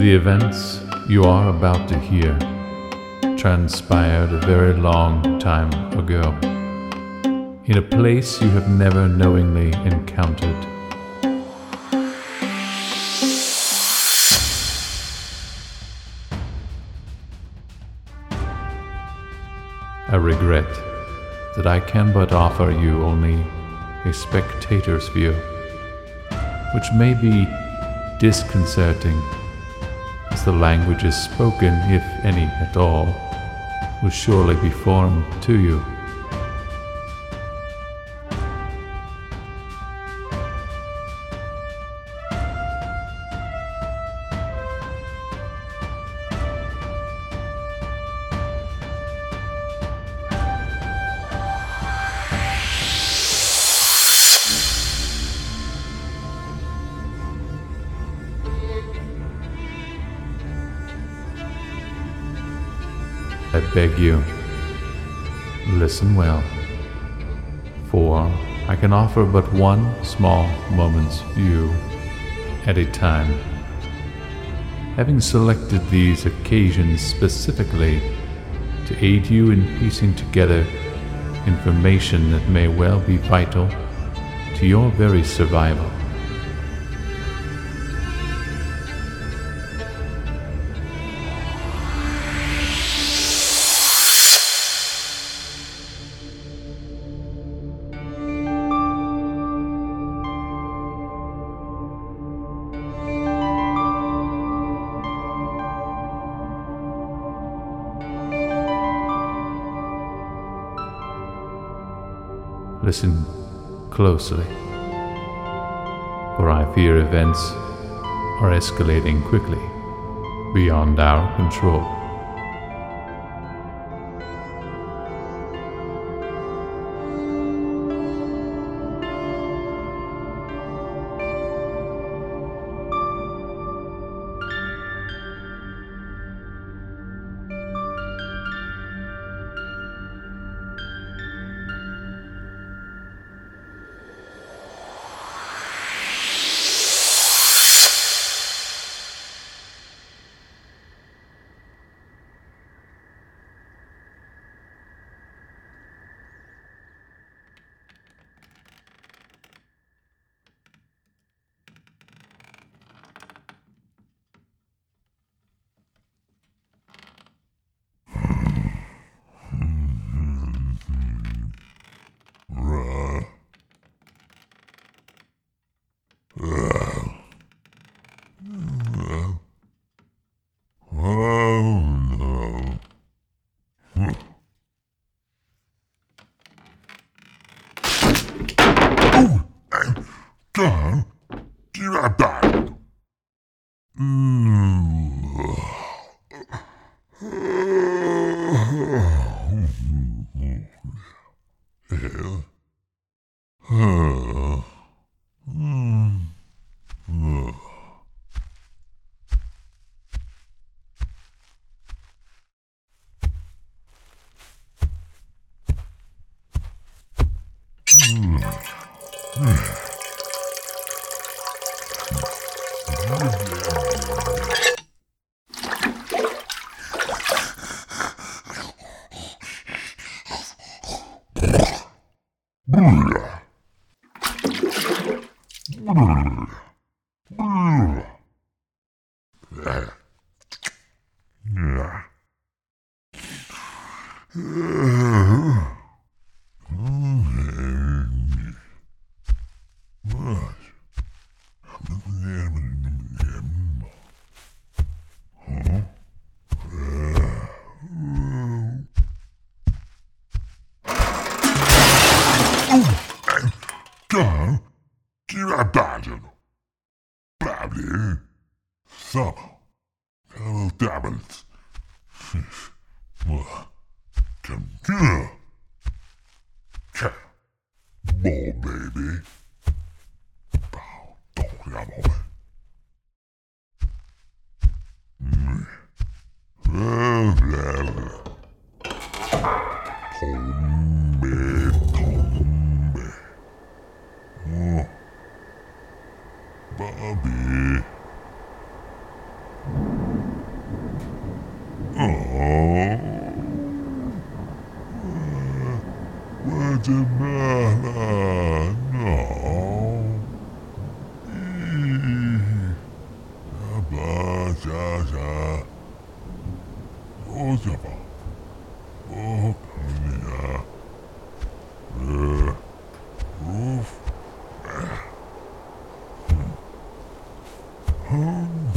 The events you are about to hear transpired a very long time ago, in a place you have never knowingly encountered. I regret that I can but offer you only a spectator's view, which may be disconcerting, the languages spoken, if any at all, will surely be foreign to you. I beg you, listen well, for I can offer but one small moment's view at a time. Having selected these occasions specifically to aid you in piecing together information that may well be vital to your very survival. Listen closely, for I fear events are escalating quickly beyond our control. Hmm. ああ。Come baby. Bow, don't grab on Pavlovian.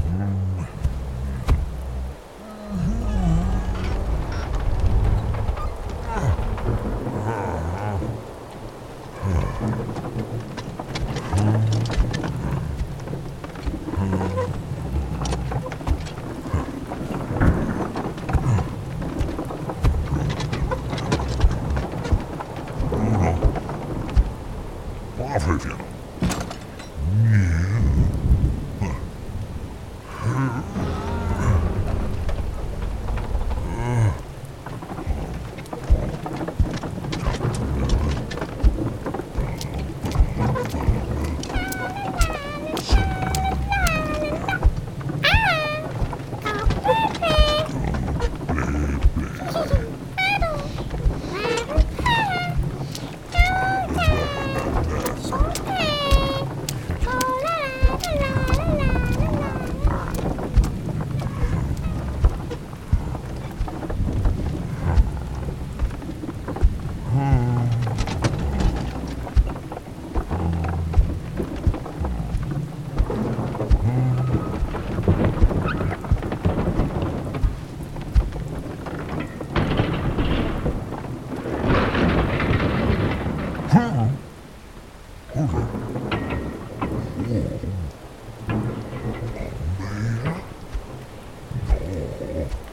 Ulala,